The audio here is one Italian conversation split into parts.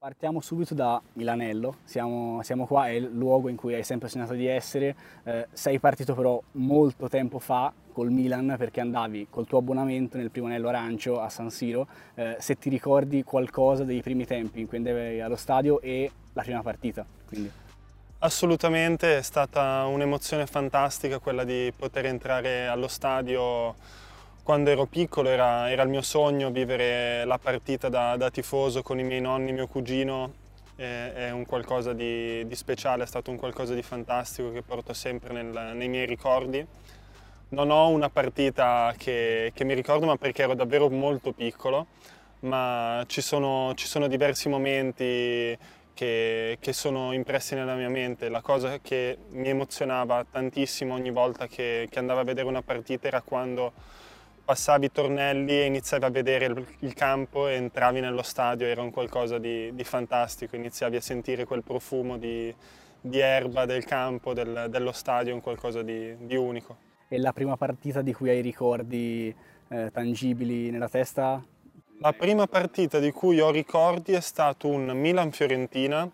Partiamo subito da Milanello, siamo, siamo, qua, è il luogo in cui hai sempre sognato di essere, eh, sei partito però molto tempo fa col Milan perché andavi col tuo abbonamento nel primo anello arancio a San Siro, eh, se ti ricordi qualcosa dei primi tempi in cui andavi allo stadio e la prima partita. Quindi. Assolutamente, è stata un'emozione fantastica quella di poter entrare allo stadio quando ero piccolo era, era, il mio sogno vivere la partita da, da tifoso con i miei nonni, mio cugino, è, un qualcosa di, di, speciale, è stato un qualcosa di fantastico che porto sempre nel, nei miei ricordi. Non ho una partita che, che, mi ricordo ma perché ero davvero molto piccolo, ma ci sono, ci sono diversi momenti che, che, sono impressi nella mia mente. La cosa che mi emozionava tantissimo ogni volta che, che andavo a vedere una partita era quando passavi i tornelli e iniziavi a vedere il, campo e entravi nello stadio, era un qualcosa di, di fantastico, iniziavi a sentire quel profumo di, di erba del campo, del, dello stadio, un qualcosa di, di, unico. E la prima partita di cui hai ricordi eh, tangibili nella testa? La prima partita di cui ho ricordi è stato un Milan-Fiorentina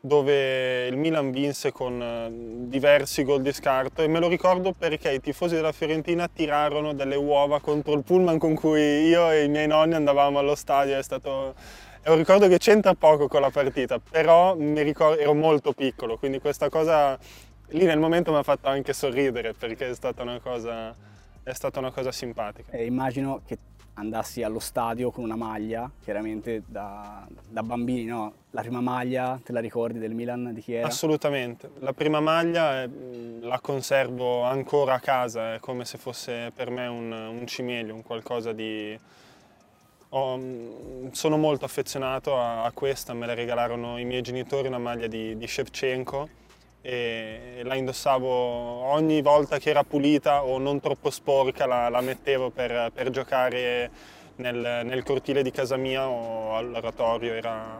dove il Milan vinse con eh, diversi gol di scarto e me lo ricordo perché i tifosi della Fiorentina tirarono delle uova contro il pullman con cui io e i miei nonni andavamo allo stadio, è stato... È un ricordo che c'entra poco con la partita, però ricordo, ero molto piccolo, quindi questa cosa lì nel momento mi ha fatto anche sorridere perché è stata una cosa, stata una cosa simpatica. E immagino che andassi allo stadio con una maglia, chiaramente da, da, bambini, no? La prima maglia, te la ricordi del Milan di chi era? Assolutamente, la prima maglia è, la conservo ancora a casa, è come se fosse per me un, un cimelio, un qualcosa di... Ho, sono molto affezionato a, a, questa, me la regalarono i miei genitori, una maglia di, di Shevchenko e la indossavo ogni volta che era pulita o non troppo sporca la, la mettevo per, per giocare nel, nel, cortile di casa mia o all'oratorio, era,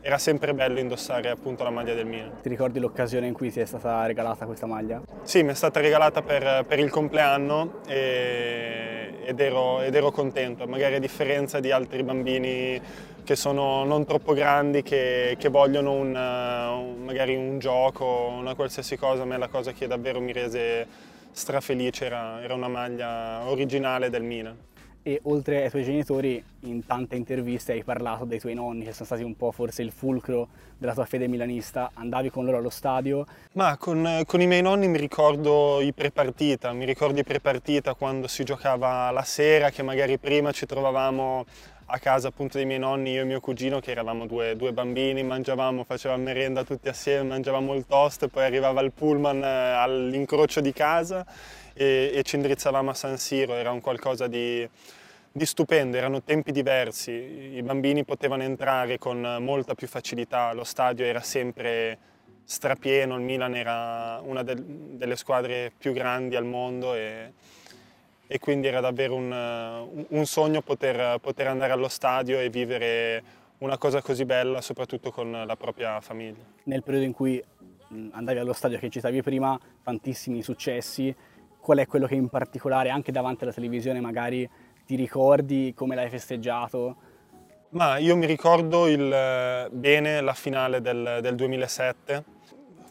era sempre bello indossare appunto la maglia del Milan. Ti ricordi l'occasione in cui ti è stata regalata questa maglia? Sì, mi è stata regalata per, per il compleanno e, ed, ero, ed ero contento, magari a differenza di altri bambini che sono non troppo grandi, che, che vogliono un, un, magari un gioco, una qualsiasi cosa, a me la cosa che davvero mi rese strafelice era, era una maglia originale del Milan e oltre ai tuoi genitori in tante interviste hai parlato dei tuoi nonni che sono stati un po' forse il fulcro della tua fede milanista, andavi con loro allo stadio? Ma con, con i miei nonni mi ricordo i prepartita, mi ricordo i prepartita quando si giocava la sera che magari prima ci trovavamo a casa appunto dei miei nonni, io e mio cugino che eravamo due, due bambini, mangiavamo, facevamo merenda tutti assieme, mangiavamo il toast, poi arrivava il pullman eh, all'incrocio di casa e, e ci indirizzavamo a San Siro, era un qualcosa di, di stupendo, erano tempi diversi, i bambini potevano entrare con molta più facilità, lo stadio era sempre strapieno, il Milan era una del, delle squadre più grandi al mondo e, e quindi era davvero un, un sogno poter, poter, andare allo stadio e vivere una cosa così bella, soprattutto con la propria famiglia. Nel periodo in cui andavi allo stadio che citavi prima, tantissimi successi, qual è quello che in particolare anche davanti alla televisione magari ti ricordi come l'hai festeggiato? Ma io mi ricordo il, bene la finale del, del 2007.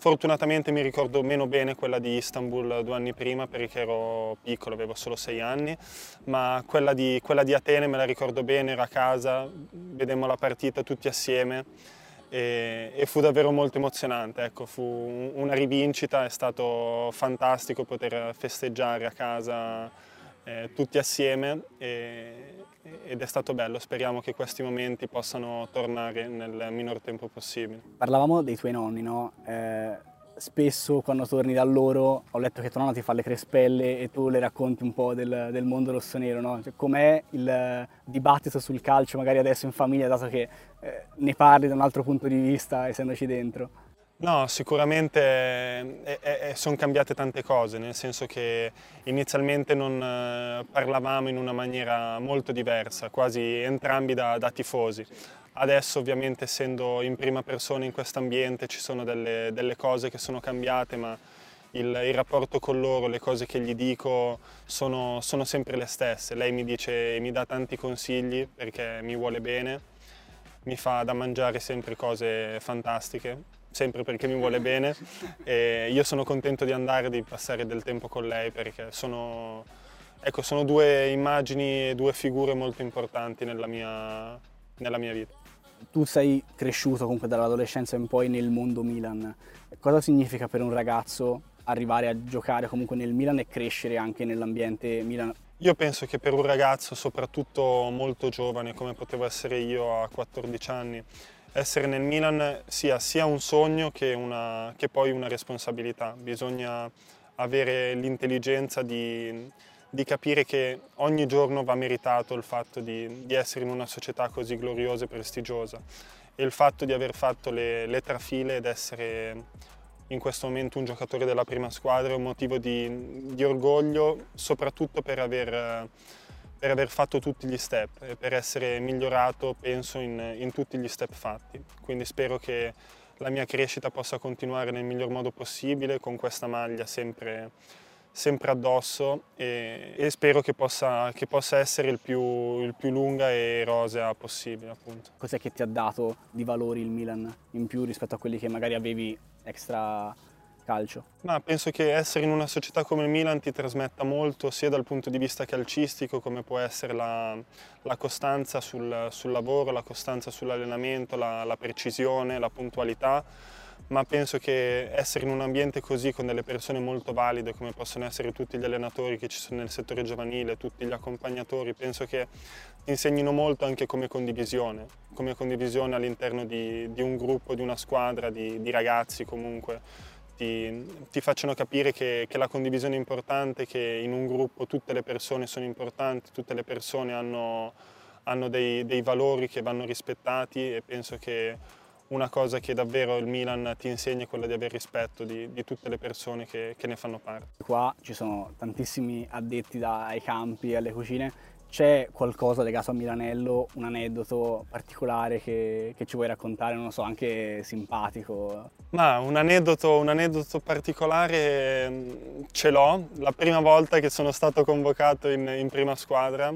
Fortunatamente mi ricordo meno bene quella di Istanbul due anni prima perché ero piccolo, avevo solo sei anni, ma quella di, quella di Atene me la ricordo bene, ero a casa, vedemmo la partita tutti assieme e, e fu davvero molto emozionante, ecco, fu una rivincita, è stato fantastico poter festeggiare a casa eh, tutti assieme e, ed è stato bello, speriamo che questi momenti possano tornare nel minor tempo possibile. Parlavamo dei tuoi nonni, no? Eh spesso quando torni da loro ho letto che tua nonna ti fa le crespelle e tu le racconti un po' del, del mondo rossonero, no? cioè, com'è il dibattito sul calcio magari adesso in famiglia dato che eh, ne parli da un altro punto di vista essendoci dentro? No, sicuramente eh, eh, eh sono cambiate tante cose, nel senso che inizialmente non parlavamo in una maniera molto diversa, quasi entrambi da, da tifosi. Adesso ovviamente essendo in prima persona in questo ambiente ci sono delle, delle, cose che sono cambiate, ma il, il, rapporto con loro, le cose che gli dico sono, sono sempre le stesse. Lei mi dice, mi dà tanti consigli perché mi vuole bene, mi fa da mangiare sempre cose fantastiche, sempre perché mi vuole bene e io sono contento di andare, di passare del tempo con lei perché sono, ecco, sono due immagini e due figure molto importanti nella mia, nella mia vita. Tu sei cresciuto comunque dall'adolescenza in poi nel mondo Milan. Cosa significa per un ragazzo arrivare a giocare comunque nel Milan e crescere anche nell'ambiente Milan? Io penso che per un ragazzo, soprattutto molto giovane come potevo essere io a 14 anni, essere nel Milan sia, sia un sogno che, una, che, poi una responsabilità. Bisogna avere l'intelligenza di, di, capire che ogni giorno va meritato il fatto di, di, essere in una società così gloriosa e prestigiosa e il fatto di aver fatto le, le trafile ed essere in questo momento un giocatore della prima squadra è un motivo di, di orgoglio soprattutto per aver, per aver, fatto tutti gli step e per essere migliorato penso in, in tutti gli step fatti. Quindi spero che la mia crescita possa continuare nel miglior modo possibile con questa maglia sempre, sempre addosso e, e spero che possa, che possa essere il più, il più, lunga e rosea possibile. Appunto. Cos'è che ti ha dato di valori il Milan in più rispetto a quelli che magari avevi extra calcio? Ma penso che essere in una società come il Milan ti trasmetta molto sia dal punto di vista calcistico come può essere la, la costanza sul, sul, lavoro, la costanza sull'allenamento, la, la precisione, la puntualità ma penso che essere in un ambiente così con delle persone molto valide come possono essere tutti gli allenatori che ci sono nel settore giovanile, tutti gli accompagnatori, penso che ti insegnino molto anche come condivisione, come condivisione all'interno di, di, un gruppo, di una squadra, di, di ragazzi comunque. Ti, ti, facciano capire che, che la condivisione è importante, che in un gruppo tutte le persone sono importanti, tutte le persone hanno, hanno dei, dei valori che vanno rispettati e penso che una cosa che davvero il Milan ti insegna è quella di avere rispetto di, di tutte le persone che, che, ne fanno parte. Qua ci sono tantissimi addetti ai campi, alle cucine. C'è qualcosa legato a Milanello, un aneddoto particolare che, che, ci vuoi raccontare, non lo so, anche simpatico? Ma un aneddoto, un aneddoto particolare mm, ce l'ho. La prima volta che sono stato convocato in, in prima squadra,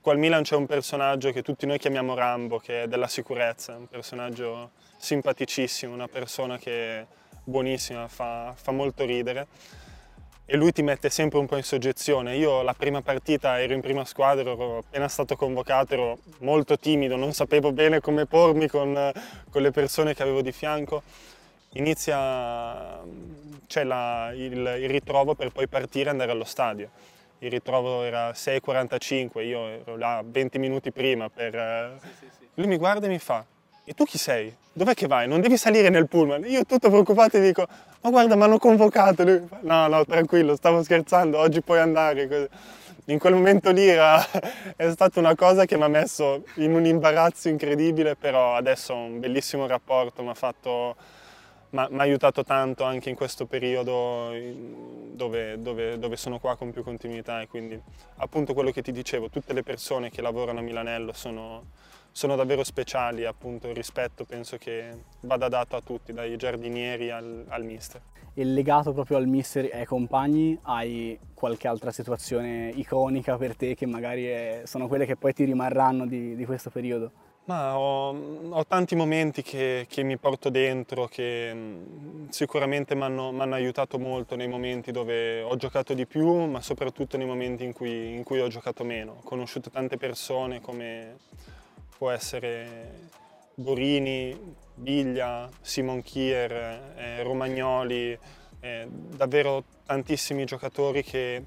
qua al Milan c'è un personaggio che tutti noi chiamiamo Rambo, che è della sicurezza, un personaggio simpaticissimo, una persona che è buonissima, fa, fa molto ridere e lui ti mette sempre un po' in soggezione. Io la prima partita ero in prima squadra, ero appena stato convocato, ero molto timido, non sapevo bene come pormi con, con le persone che avevo di fianco. Inizia, c'è il, il ritrovo per poi partire e andare allo stadio. Il ritrovo era 6.45, io ero là 20 minuti prima per... Lui mi guarda e mi fa, e tu chi sei? Dov'è che vai? Non devi salire nel pullman. Io tutto preoccupato dico, ma guarda, mi hanno convocato. Lui no, no, tranquillo, stavo scherzando, oggi puoi andare. In quel momento lì era, è stata una cosa che mi ha messo in un imbarazzo incredibile, però adesso ho un bellissimo rapporto, mi ha fatto mi ha aiutato tanto anche in questo periodo dove, dove, dove, sono qua con più continuità e quindi appunto quello che ti dicevo, tutte le persone che lavorano a Milanello sono, sono davvero speciali, appunto il rispetto penso che vada dato a tutti, dai giardinieri al, al mister. E legato proprio al mister e ai compagni, hai qualche altra situazione iconica per te che magari è, sono quelle che poi ti rimarranno di, di questo periodo? Ma ho, ho tanti momenti che, che, mi porto dentro, che mm, sicuramente mi hanno aiutato molto nei momenti dove ho giocato di più, ma soprattutto nei momenti in cui, in cui ho giocato meno. Ho conosciuto tante persone come può essere Borini, Biglia, Simon Kier, eh, Romagnoli, eh, davvero tantissimi giocatori che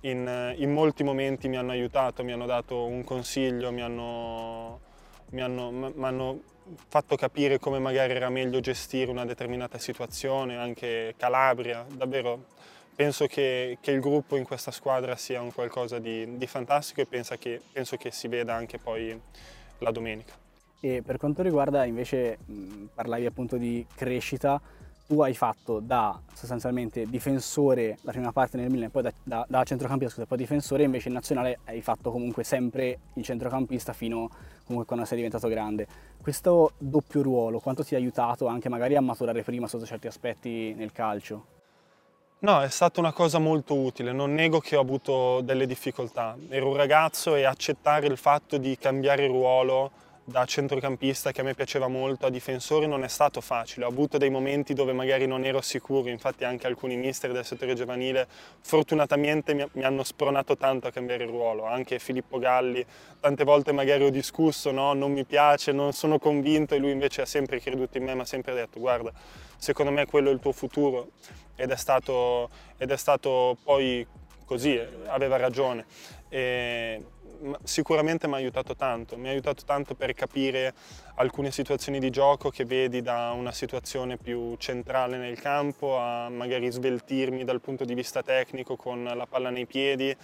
in, in molti momenti mi hanno aiutato, mi hanno dato un consiglio, mi hanno mi hanno, mi hanno fatto capire come magari era meglio gestire una determinata situazione, anche Calabria, davvero penso che, che il gruppo in questa squadra sia un qualcosa di, di fantastico e che, penso che si veda anche poi la domenica. E per quanto riguarda invece, mh, parlavi appunto di crescita, tu hai fatto da sostanzialmente difensore la prima parte nel Milan, poi da, da, da centrocampista scusa, poi difensore, invece in nazionale hai fatto comunque sempre il centrocampista fino comunque quando sei diventato grande. Questo doppio ruolo, quanto ti ha aiutato anche magari a maturare prima sotto certi aspetti nel calcio? No, è stata una cosa molto utile, non nego che ho avuto delle difficoltà. Ero un ragazzo e accettare il fatto di cambiare ruolo da centrocampista che a me piaceva molto, a difensore non è stato facile, ho avuto dei momenti dove magari non ero sicuro, infatti anche alcuni mister del settore giovanile fortunatamente mi, hanno spronato tanto a cambiare ruolo, anche Filippo Galli, tante volte magari ho discusso, no, non mi piace, non sono convinto e lui invece ha sempre creduto in me, mi ha sempre detto guarda, secondo me quello è il tuo futuro ed è stato, ed è stato poi così, aveva ragione. E, sicuramente mi ha aiutato tanto, mi ha aiutato tanto per capire alcune situazioni di gioco che vedi da una situazione più centrale nel campo a magari sveltirmi dal punto di vista tecnico con la palla nei piedi.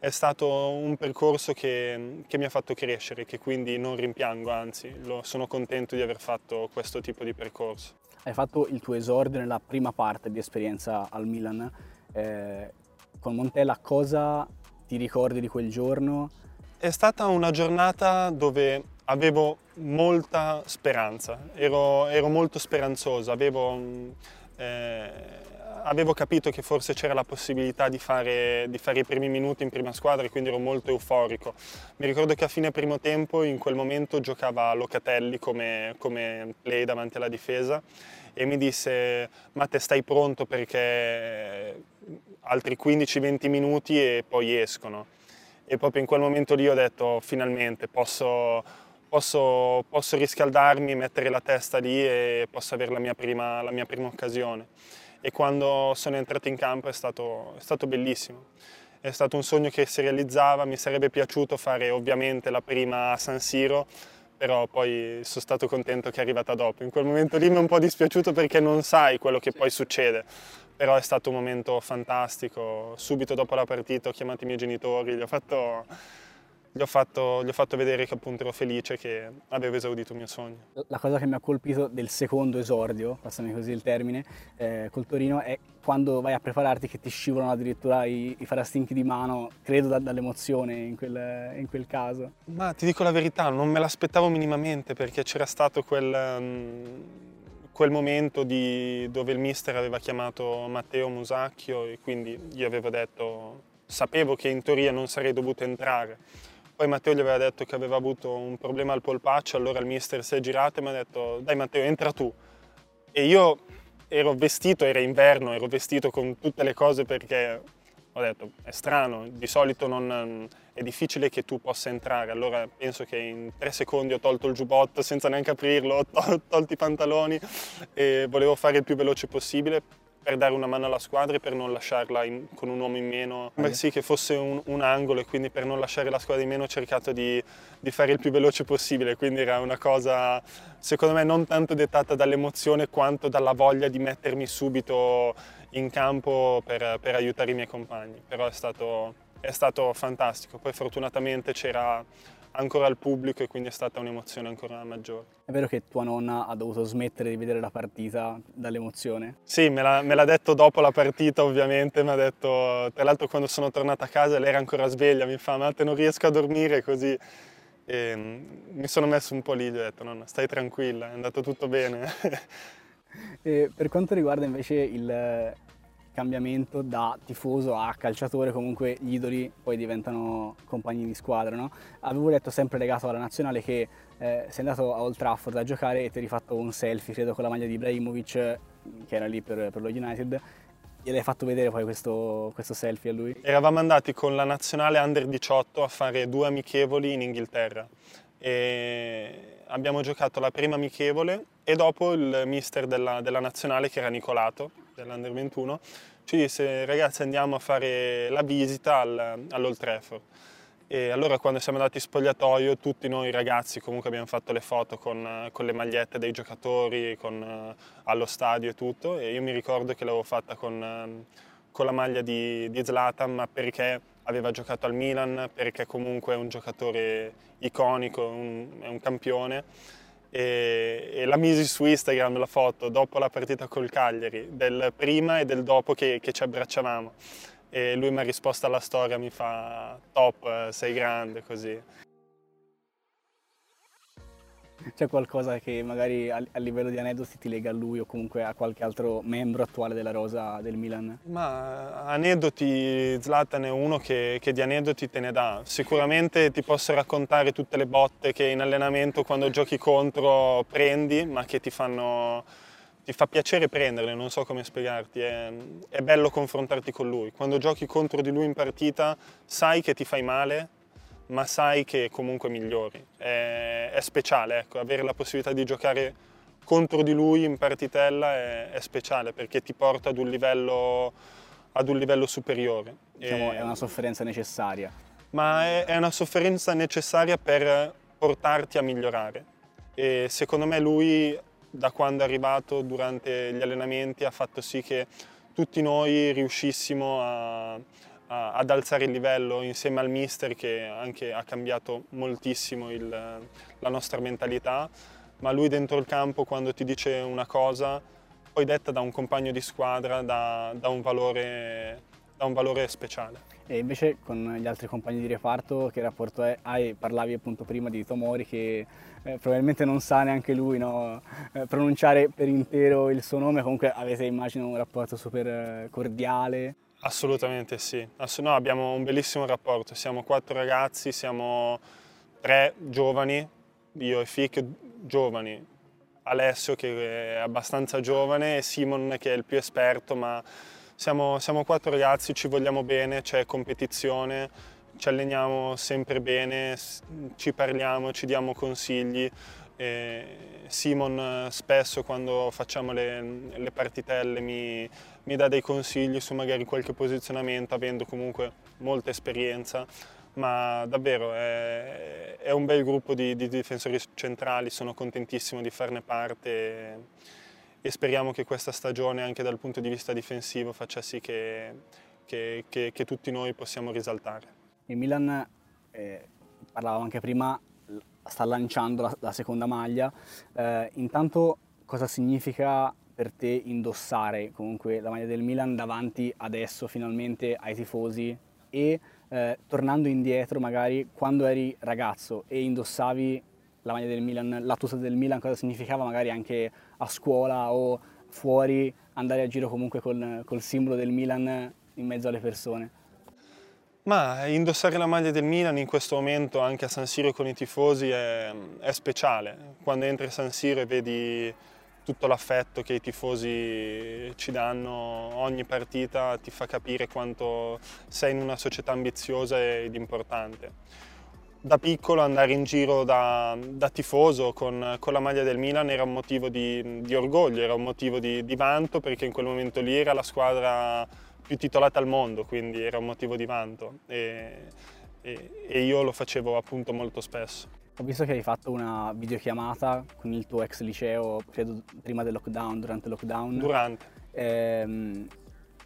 È stato un percorso che, che mi ha fatto crescere, che quindi non rimpiango, anzi lo, sono contento di aver fatto questo tipo di percorso. Hai fatto il tuo esordio nella prima parte di esperienza al Milan. Eh, con Montella cosa ti ricordi di quel giorno? È stata una giornata dove avevo molta speranza, ero, ero molto speranzoso, avevo, eh, avevo, capito che forse c'era la possibilità di fare, di fare, i primi minuti in prima squadra e quindi ero molto euforico. Mi ricordo che a fine primo tempo in quel momento giocava Locatelli come, come play davanti alla difesa e mi disse Matte stai pronto perché altri 15-20 minuti e poi escono. E proprio in quel momento lì ho detto finalmente posso, posso, posso riscaldarmi, mettere la testa lì e posso avere la mia prima, la mia prima occasione. E quando sono entrato in campo è stato, è stato bellissimo. È stato un sogno che si realizzava, mi sarebbe piaciuto fare ovviamente la prima a San Siro, però poi sono stato contento che è arrivata dopo. In quel momento lì mi è un po' dispiaciuto perché non sai quello che poi succede, però è stato un momento fantastico. Subito dopo la partita ho chiamato i miei genitori, gli ho fatto, gli ho fatto, gli ho fatto vedere che appunto ero felice che avevo esaudito il mio sogno. La cosa che mi ha colpito del secondo esordio, passami così il termine, eh, col Torino è quando vai a prepararti che ti scivolano addirittura i, i farastinchi di mano, credo da, dall'emozione in quel, in quel, caso. Ma ti dico la verità, non me l'aspettavo minimamente perché c'era stato quel... Um, quel momento di, dove il mister aveva chiamato Matteo Musacchio e quindi gli avevo detto, sapevo che in teoria non sarei dovuto entrare. Poi Matteo gli aveva detto che aveva avuto un problema al polpaccio, allora il mister si è girato e mi ha detto dai Matteo entra tu. E io ero vestito, era inverno, ero vestito con tutte le cose perché ho detto è strano, di solito non, è difficile che tu possa entrare, allora penso che in tre secondi ho tolto il giubbotto senza neanche aprirlo, ho tol tolto i pantaloni e volevo fare il più veloce possibile per dare una mano alla squadra e per non lasciarla in, con un uomo in meno. Beh sì che fosse un, un, angolo e quindi per non lasciare la squadra in meno ho cercato di, di, fare il più veloce possibile, quindi era una cosa secondo me non tanto dettata dall'emozione quanto dalla voglia di mettermi subito in campo per, per aiutare i miei compagni, però è stato, è stato fantastico, poi fortunatamente c'era ancora il pubblico e quindi è stata un'emozione ancora maggiore. È vero che tua nonna ha dovuto smettere di vedere la partita dall'emozione? Sì, me l'ha, me l'ha detto dopo la partita ovviamente, mi ha detto, tra l'altro quando sono tornata a casa lei era ancora sveglia, mi fa ma te non riesco a dormire così. E mm, mi sono messo un po' lì, gli ho detto nonna stai tranquilla, è andato tutto bene. e per quanto riguarda invece il, cambiamento da tifoso a calciatore, comunque gli idoli poi diventano compagni di squadra. No? Avevo letto sempre legato alla nazionale che eh, sei andato a Old Trafford a giocare e ti eri fatto un selfie, credo, con la maglia di Ibrahimovic, che era lì per, per lo United. Gliel'hai fatto vedere poi questo, questo, selfie a lui? Eravamo andati con la nazionale under 18 a fare due amichevoli in Inghilterra e abbiamo giocato la prima amichevole e dopo il mister della, della nazionale che era Nicolato dell'Under 21 ci disse ragazzi andiamo a fare la visita al, all'Old Trafford. E allora quando siamo andati in spogliatoio tutti noi ragazzi comunque abbiamo fatto le foto con, con le magliette dei giocatori con, allo stadio e tutto e io mi ricordo che l'avevo fatta con, con la maglia di, di Zlatan ma perché aveva giocato al Milan, perché comunque è un giocatore iconico, un, è un campione e, e, la misi su Instagram la foto dopo la partita col Cagliari, del prima e del dopo che, che ci abbracciavamo. E lui mi ha risposto alla storia, mi fa top, sei grande, così. C'è qualcosa che magari a, a, livello di aneddoti ti lega a lui o comunque a qualche altro membro attuale della rosa del Milan? Ma aneddoti, Zlatan è uno che, che, di aneddoti te ne dà. Sicuramente ti posso raccontare tutte le botte che in allenamento quando giochi contro prendi, ma che ti fanno ti fa piacere prenderle, non so come spiegarti, è, è, bello confrontarti con lui. Quando giochi contro di lui in partita sai che ti fai male, ma sai che comunque migliori. È, è speciale, ecco, avere la possibilità di giocare contro di lui in partitella è, è speciale perché ti porta ad un livello, ad un livello superiore. Diciamo, e, è una sofferenza necessaria. Ma è, è una sofferenza necessaria per portarti a migliorare. E secondo me lui da quando è arrivato durante gli allenamenti ha fatto sì che tutti noi riuscissimo a, a, ad alzare il livello insieme al mister che anche ha cambiato moltissimo il, la nostra mentalità, ma lui dentro il campo quando ti dice una cosa, poi detta da un compagno di squadra, dà, dà un, valore, dà un valore speciale. E invece con gli altri compagni di reparto che rapporto? Hai, parlavi appunto prima di Tomori che eh, probabilmente non sa neanche lui no? eh, pronunciare per intero il suo nome, comunque avete immagino un rapporto super eh, cordiale. Assolutamente sì, Ass- no, abbiamo un bellissimo rapporto, siamo quattro ragazzi, siamo tre giovani, io e Fic giovani, Alessio che è abbastanza giovane e Simon che è il più esperto ma siamo, siamo quattro ragazzi, ci vogliamo bene, c'è competizione, ci alleniamo sempre bene, ci parliamo, ci diamo consigli. E Simon spesso quando facciamo le, le partitelle mi, mi, dà dei consigli su magari qualche posizionamento, avendo comunque molta esperienza, ma davvero è, è un bel gruppo di, di, difensori centrali, sono contentissimo di farne parte e speriamo che questa stagione anche dal punto di vista difensivo faccia sì che, che, che, che tutti noi possiamo risaltare. Il Milan, eh, parlavamo anche prima, sta lanciando la, la seconda maglia. Eh, intanto cosa significa per te indossare comunque la maglia del Milan davanti adesso finalmente ai tifosi e eh, tornando indietro magari quando eri ragazzo e indossavi la maglia del Milan, la tuta del Milan, cosa significava magari anche a scuola o fuori andare a giro comunque col, col simbolo del Milan in mezzo alle persone? Ma indossare la maglia del Milan in questo momento anche a San Siro con i tifosi è, è speciale. Quando entri a San Siro e vedi tutto l'affetto che i tifosi ci danno ogni partita ti fa capire quanto sei in una società ambiziosa ed importante da piccolo andare in giro da, da tifoso con, con, la maglia del Milan era un motivo di, di orgoglio, era un motivo di, di, vanto perché in quel momento lì era la squadra più titolata al mondo, quindi era un motivo di vanto e, e, e io lo facevo appunto molto spesso. Ho visto che hai fatto una videochiamata con il tuo ex liceo, credo prima del lockdown, durante il lockdown. Durante. Ehm,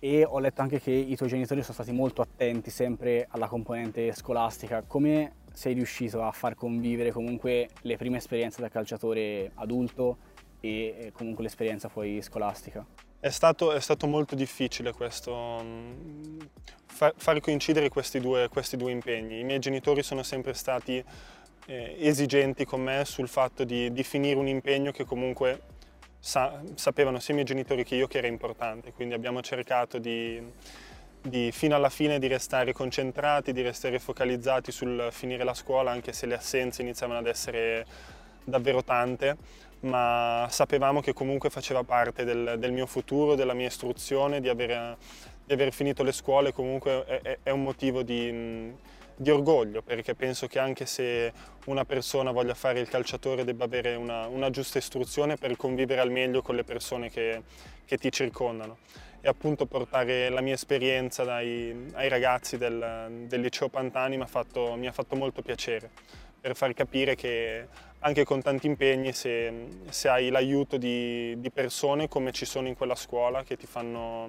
e ho letto anche che i tuoi genitori sono stati molto attenti sempre alla componente scolastica. Come sei riuscito a far convivere comunque le prime esperienze da calciatore adulto e comunque l'esperienza poi scolastica? È stato, è stato molto difficile questo, mm, far, far coincidere questi due, questi due, impegni. I miei genitori sono sempre stati eh, esigenti con me sul fatto di, di finire un impegno che comunque sa, sapevano sia i miei genitori che io che era importante, quindi abbiamo cercato di di, fino alla fine di restare concentrati, di restare focalizzati sul finire la scuola, anche se le assenze iniziavano ad essere davvero tante, ma sapevamo che comunque faceva parte del, del mio futuro, della mia istruzione, di aver, di aver finito le scuole comunque è, è un motivo di, di, orgoglio, perché penso che anche se una persona voglia fare il calciatore debba avere una, una giusta istruzione per convivere al meglio con le persone che, che ti circondano. E appunto portare la mia esperienza dai, ai ragazzi del, del liceo Pantani mi ha, fatto, mi ha fatto molto piacere per far capire che anche con tanti impegni, se, se hai l'aiuto di, di, persone come ci sono in quella scuola che ti, fanno,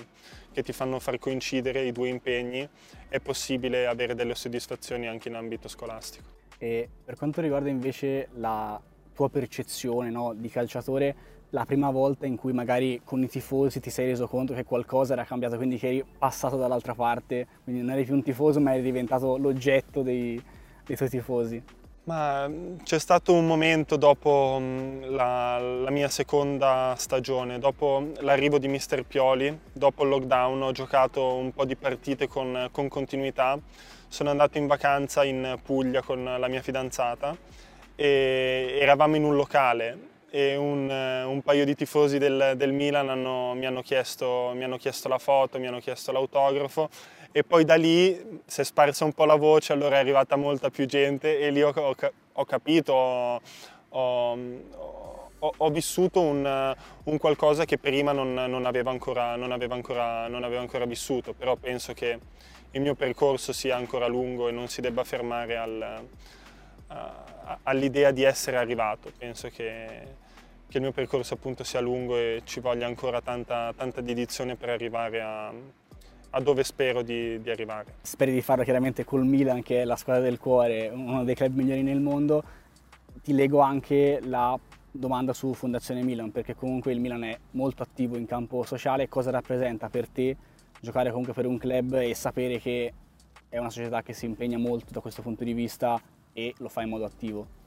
che ti fanno far coincidere i due impegni, è possibile avere delle soddisfazioni anche in ambito scolastico. E per quanto riguarda invece la tua percezione no, di calciatore, la prima volta in cui magari con i tifosi ti sei reso conto che qualcosa era cambiato, quindi che eri passato dall'altra parte, quindi non eri più un tifoso ma eri diventato l'oggetto dei, dei tuoi tifosi? Mm, c'è stato un momento dopo mm, la, la, mia seconda stagione, dopo l'arrivo di Mister Pioli, dopo il lockdown ho giocato un po' di partite con, con continuità, sono andato in vacanza in Puglia con la mia fidanzata e eravamo in un locale e un, un paio di tifosi del, del Milan hanno, mi, hanno chiesto, mi hanno chiesto la foto, mi hanno chiesto l'autografo e poi da lì si è sparsa un po' la voce, allora è arrivata molta più gente e lì ho, ho, ho capito, ho, ho, vissuto un, un, qualcosa che prima non, non, aveva ancora, non, aveva ancora, non, aveva ancora, vissuto, però penso che il mio percorso sia ancora lungo e non si debba fermare al, all'idea di essere arrivato. Penso che, che, il mio percorso appunto sia lungo e ci voglia ancora tanta, tanta dedizione per arrivare a a dove spero di, di, arrivare. Speri di farlo chiaramente col Milan, che è la squadra del cuore, uno dei club migliori nel mondo. Ti leggo anche la domanda su Fondazione Milan, perché comunque il Milan è molto attivo in campo sociale. Cosa rappresenta per te giocare comunque per un club e sapere che è una società che si impegna molto da questo punto di vista e lo fa in modo attivo?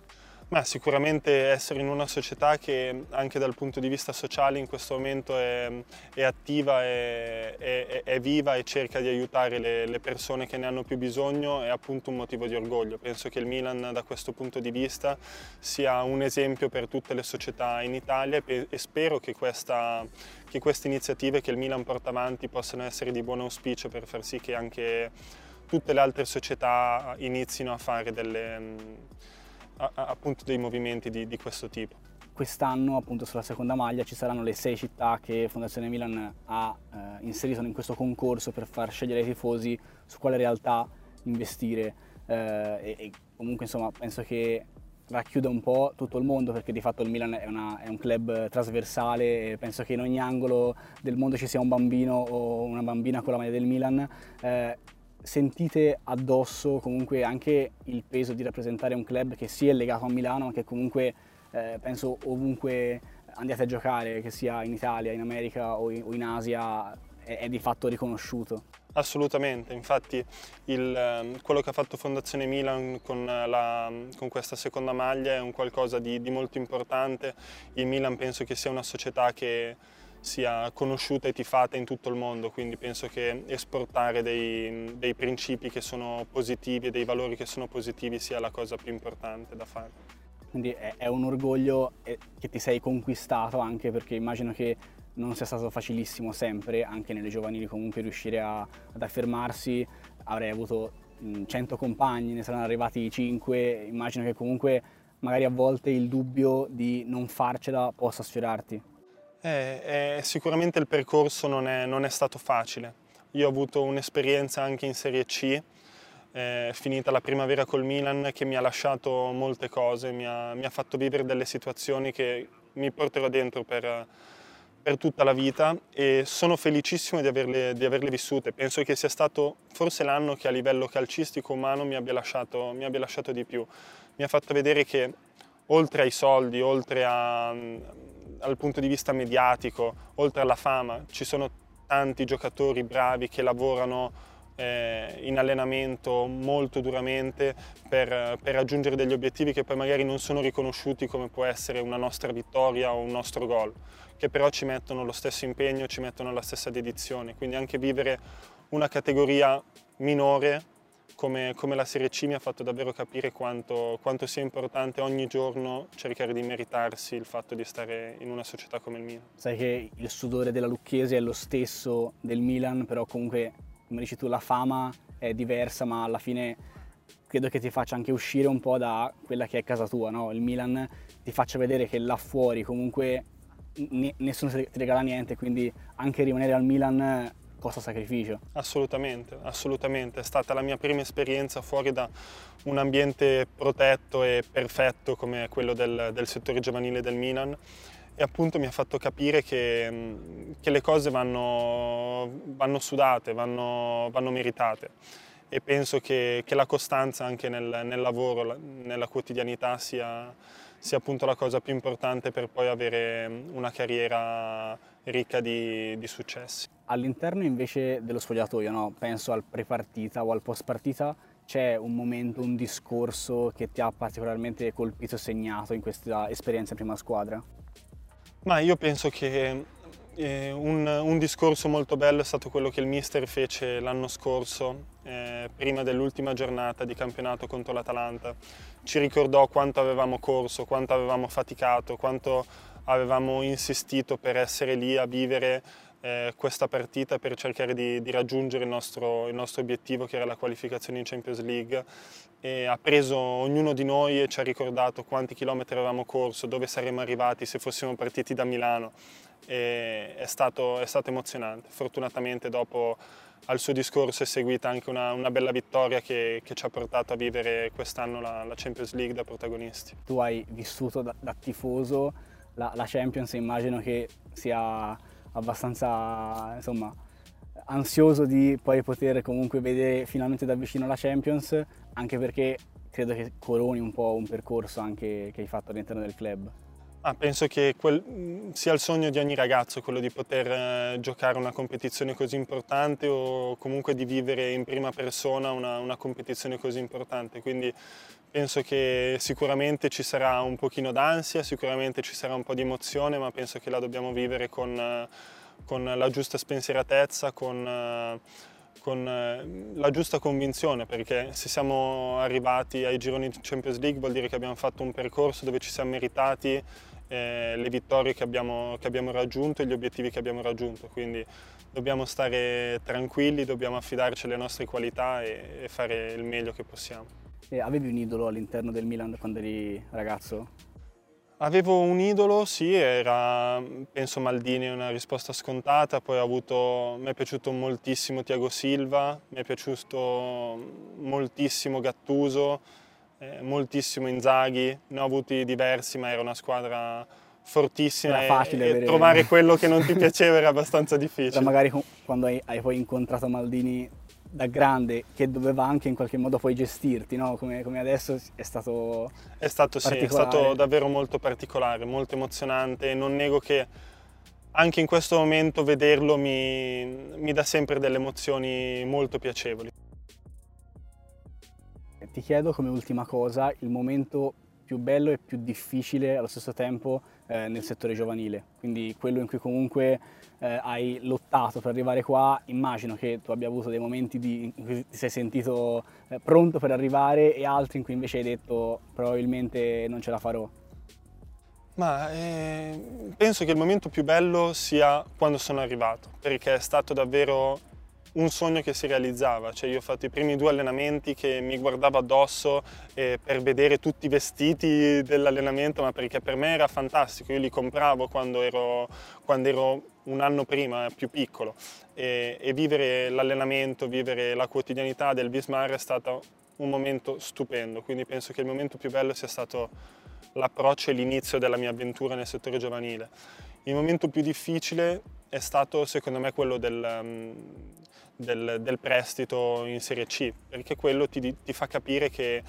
Ma sicuramente essere in una società che anche dal punto di vista sociale in questo momento è, è attiva, è, è, è, viva e cerca di aiutare le, le, persone che ne hanno più bisogno è appunto un motivo di orgoglio. Penso che il Milan da questo punto di vista sia un esempio per tutte le società in Italia e, spero che, questa, che queste iniziative che il Milan porta avanti possano essere di buon auspicio per far sì che anche tutte le altre società inizino a fare delle appunto dei movimenti di, di questo tipo. Quest'anno appunto sulla seconda maglia ci saranno le sei città che Fondazione Milan ha eh, inserito in questo concorso per far scegliere ai tifosi su quale realtà investire eh, e, e, comunque insomma penso che racchiuda un po' tutto il mondo perché di fatto il Milan è, una, è un club trasversale e penso che in ogni angolo del mondo ci sia un bambino o una bambina con la maglia del Milan eh, sentite addosso comunque anche il peso di rappresentare un club che sia legato a Milano, ma che comunque eh, penso ovunque andiate a giocare, che sia in Italia, in America o in, o in Asia, è, è, di fatto riconosciuto. Assolutamente, infatti il, ehm, quello che ha fatto Fondazione Milan con, la, con questa seconda maglia è un qualcosa di, di molto importante. Il Milan penso che sia una società che sia conosciuta e tifata in tutto il mondo, quindi penso che esportare dei, dei principi che sono positivi e dei valori che sono positivi sia la cosa più importante da fare. Quindi è, un orgoglio eh, che ti sei conquistato anche perché immagino che non sia stato facilissimo sempre, anche nelle giovanili comunque riuscire a, ad affermarsi, avrei avuto 100 compagni, ne saranno arrivati 5, immagino che comunque magari a volte il dubbio di non farcela possa sfiorarti. Eh, eh, sicuramente il percorso non è, non è, stato facile. Io ho avuto un'esperienza anche in Serie C, eh, finita la primavera col Milan, che mi ha lasciato molte cose, mi ha, mi ha fatto vivere delle situazioni che mi porterò dentro per, per tutta la vita e sono felicissimo di averle, di averle, vissute. Penso che sia stato forse l'anno che a livello calcistico umano mi abbia, lasciato, mi abbia lasciato di più. Mi ha fatto vedere che oltre ai soldi, oltre a dal punto di vista mediatico, oltre alla fama, ci sono tanti giocatori bravi che lavorano eh, in allenamento molto duramente per, per, raggiungere degli obiettivi che poi magari non sono riconosciuti come può essere una nostra vittoria o un nostro gol, che però ci mettono lo stesso impegno, ci mettono la stessa dedizione. Quindi anche vivere una categoria minore come, come, la Serie C mi ha fatto davvero capire quanto, quanto, sia importante ogni giorno cercare di meritarsi il fatto di stare in una società come il Milan. Sai che il sudore della Lucchese è lo stesso del Milan, però comunque, come dici tu, la fama è diversa, ma alla fine credo che ti faccia anche uscire un po' da quella che è casa tua, no? Il Milan ti faccia vedere che là fuori comunque nessuno ti regala niente, quindi anche rimanere al Milan costa sacrificio. Assolutamente, assolutamente. È stata la mia prima esperienza fuori da un ambiente protetto e perfetto come quello del, del settore giovanile del Milan e appunto mi ha fatto capire che, che le cose vanno, vanno sudate, vanno, vanno, meritate e penso che, che la costanza anche nel, nel, lavoro, nella quotidianità sia, sia appunto la cosa più importante per poi avere una carriera ricca di, di successi. All'interno invece dello spogliatoio, no? penso al pre-partita o al post-partita, c'è un momento, un discorso che ti ha particolarmente colpito e segnato in questa esperienza in prima squadra? Ma io penso che eh, un, un, discorso molto bello è stato quello che il mister fece l'anno scorso, eh, prima dell'ultima giornata di campionato contro l'Atalanta. Ci ricordò quanto avevamo corso, quanto avevamo faticato, quanto avevamo insistito per essere lì a vivere eh, questa partita per cercare di, di raggiungere il nostro, il nostro, obiettivo che era la qualificazione in Champions League e ha preso ognuno di noi e ci ha ricordato quanti chilometri avevamo corso, dove saremmo arrivati se fossimo partiti da Milano e è stato, è stato emozionante. Fortunatamente dopo al suo discorso è seguita anche una, una bella vittoria che, che, ci ha portato a vivere quest'anno la, la, Champions League da protagonisti. Tu hai vissuto da, da tifoso la, la Champions immagino che sia abbastanza insomma, ansioso di poi poter comunque vedere finalmente da vicino la Champions, anche perché credo che coroni un po' un percorso anche che hai fatto all'interno del club. Ah, penso che quel, sia il sogno di ogni ragazzo quello di poter eh, giocare una competizione così importante o comunque di vivere in prima persona una, una, competizione così importante. Quindi penso che sicuramente ci sarà un pochino d'ansia, sicuramente ci sarà un po' di emozione, ma penso che la dobbiamo vivere con, con la giusta spensieratezza, con, con eh, la giusta convinzione, perché se siamo arrivati ai gironi di Champions League vuol dire che abbiamo fatto un percorso dove ci siamo meritati eh, le vittorie che abbiamo, che abbiamo, raggiunto e gli obiettivi che abbiamo raggiunto. Quindi dobbiamo stare tranquilli, dobbiamo affidarci alle nostre qualità e, e fare il meglio che possiamo. E avevi un idolo all'interno del Milan quando eri ragazzo? Avevo un idolo, sì, era penso Maldini, una risposta scontata, poi avuto, mi è piaciuto moltissimo Tiago Silva, mi è piaciuto moltissimo Gattuso, eh, moltissimo Inzaghi, ne ho avuti diversi ma era una squadra fortissima era facile e, avere... trovare quello che non ti piaceva era abbastanza difficile. Era magari quando hai, hai, poi incontrato Maldini da grande che doveva anche in qualche modo poi gestirti, no? come, come, adesso è stato È stato, sì, è stato davvero molto particolare, molto emozionante non nego che anche in questo momento vederlo mi, mi dà sempre delle emozioni molto piacevoli. Ti chiedo come ultima cosa il momento più bello e più difficile allo stesso tempo eh, nel settore giovanile, quindi quello in cui comunque eh, hai lottato per arrivare qua, immagino che tu abbia avuto dei momenti di, in cui ti sei sentito eh, pronto per arrivare e altri in cui invece hai detto probabilmente non ce la farò. Ma eh, penso che il momento più bello sia quando sono arrivato, perché è stato davvero un sogno che si realizzava, cioè io ho fatto i primi due allenamenti che mi guardavo addosso eh, per vedere tutti i vestiti dell'allenamento, ma perché per me era fantastico, io li compravo quando ero, quando ero un anno prima, più piccolo, e, e vivere l'allenamento, vivere la quotidianità del Vismar è stato un momento stupendo, quindi penso che il momento più bello sia stato l'approccio e l'inizio della mia avventura nel settore giovanile. Il momento più difficile è stato secondo me quello del, um, del, del prestito in Serie C, perché quello ti, ti fa capire che,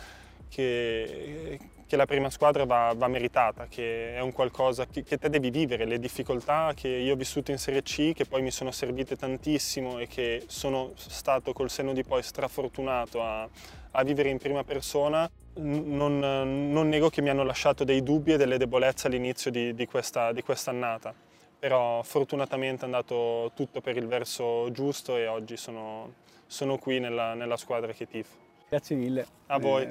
che, che, la prima squadra va, va, meritata, che è un qualcosa che, che, te devi vivere, le difficoltà che io ho vissuto in Serie C, che poi mi sono servite tantissimo e che sono stato col senno di poi strafortunato a, a vivere in prima persona, non, non, nego che mi hanno lasciato dei dubbi e delle debolezze all'inizio di, di, questa, quest'annata, però fortunatamente è andato tutto per il verso giusto e oggi sono, sono qui nella, nella squadra che tifo. Grazie mille. A voi.